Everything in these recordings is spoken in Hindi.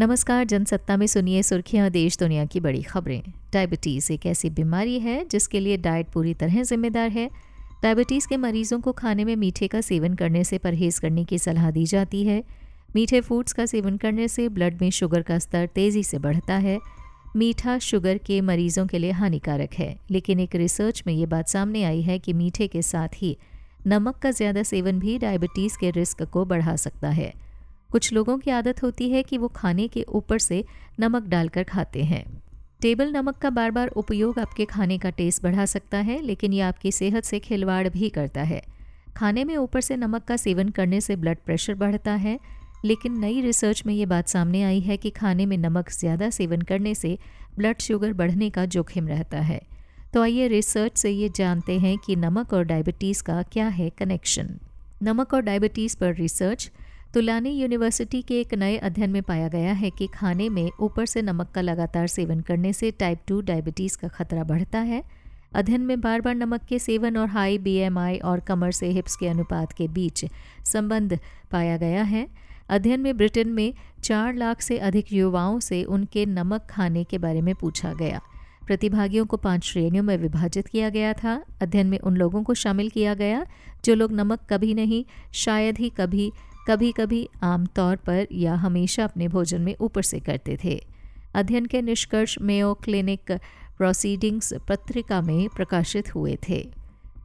नमस्कार, जनसत्ता में सुनिए सुर्खियाँ देश दुनिया की बड़ी खबरें। डायबिटीज़ एक ऐसी बीमारी है जिसके लिए डाइट पूरी तरह जिम्मेदार है। डायबिटीज़ के मरीजों को खाने में मीठे का सेवन करने से परहेज करने की सलाह दी जाती है। मीठे फूड्स का सेवन करने से ब्लड में शुगर का स्तर तेज़ी से बढ़ता है। मीठा शुगर के मरीजों के लिए हानिकारक है। लेकिन एक रिसर्च में ये बात सामने आई है कि मीठे के साथ ही नमक का ज़्यादा सेवन भी डायबिटीज़ के रिस्क को बढ़ा सकता है। कुछ लोगों की आदत होती है कि वो खाने के ऊपर से नमक डालकर खाते हैं। टेबल नमक का बार बार उपयोग आपके खाने का टेस्ट बढ़ा सकता है, लेकिन ये आपकी सेहत से खिलवाड़ भी करता है। खाने में ऊपर से नमक का सेवन करने से ब्लड प्रेशर बढ़ता है, लेकिन नई रिसर्च में ये बात सामने आई है कि खाने में नमक ज़्यादा सेवन करने से ब्लड शुगर बढ़ने का जोखिम रहता है। तो आइए रिसर्च से ये जानते हैं कि नमक और डायबिटीज़ का क्या है कनेक्शन नमक और डायबिटीज़ पर रिसर्च तुलानी यूनिवर्सिटी के एक नए अध्ययन में पाया गया है कि खाने में ऊपर से नमक का लगातार सेवन करने से टाइप टू डायबिटीज़ का खतरा बढ़ता है। अध्ययन में बार बार नमक के सेवन और हाई बीएमआई और कमर से हिप्स के अनुपात के बीच संबंध पाया गया है। अध्ययन में ब्रिटेन में चार लाख से अधिक युवाओं से उनके नमक खाने के बारे में पूछा गया। प्रतिभागियों को पाँच श्रेणियों में विभाजित किया गया था। अध्ययन में उन लोगों को शामिल किया गया जो लोग नमक कभी नहीं, शायद ही कभी कभी कभी आमतौर पर या हमेशा अपने भोजन में ऊपर से करते थे। अध्ययन के निष्कर्ष मेयो क्लिनिक प्रोसीडिंग्स पत्रिका में प्रकाशित हुए थे।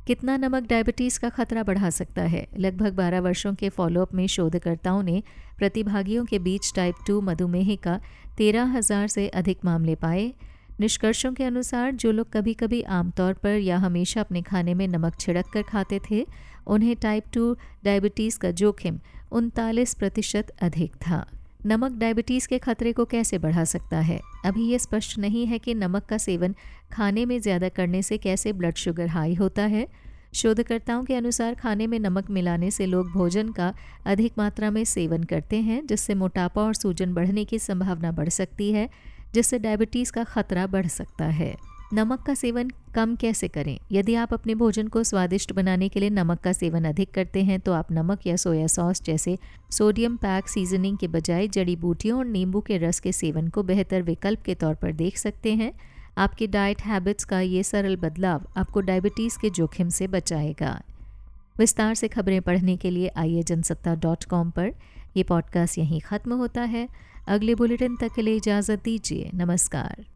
कितना नमक डायबिटीज़ का खतरा बढ़ा सकता है? लगभग 12 वर्षों के फॉलोअप में शोधकर्ताओं ने प्रतिभागियों के बीच टाइप टू मधुमेह का तेरह हज़ार से अधिक मामले पाए। निष्कर्षों के अनुसार, जो लोग कभी कभी आमतौर पर या हमेशा अपने खाने में नमक छिड़क कर खाते थे, उन्हें टाइप टू डायबिटीज़ का जोखिम उनतालीस प्रतिशत अधिक था। नमक डायबिटीज़ के खतरे को कैसे बढ़ा सकता है? अभी ये स्पष्ट नहीं है कि नमक का सेवन खाने में ज़्यादा करने से कैसे ब्लड शुगर हाई होता है। शोधकर्ताओं के अनुसार, खाने में नमक मिलाने से लोग भोजन का अधिक मात्रा में सेवन करते हैं, जिससे मोटापा और सूजन बढ़ने की संभावना बढ़ सकती है। जिससे डायबिटीज़ का खतरा बढ़ सकता है। नमक का सेवन कम कैसे करें? यदि आप अपने भोजन को स्वादिष्ट बनाने के लिए नमक का सेवन अधिक करते हैं तो आप नमक या सोया सॉस जैसे सोडियम पैक सीजनिंग के बजाय जड़ी बूटियों और नींबू के रस के सेवन को बेहतर विकल्प के तौर पर देख सकते हैं। आपकी डाइट हैबिट्स का ये सरल बदलाव आपको डायबिटीज़ के जोखिम से बचाएगा। विस्तार से खबरें पढ़ने के लिए आइए जनसत्ता डॉट कॉम पर। यह पॉडकास्ट यहीं ख़त्म होता है। अगले बुलेटिन तक के लिए इजाज़त दीजिए। नमस्कार।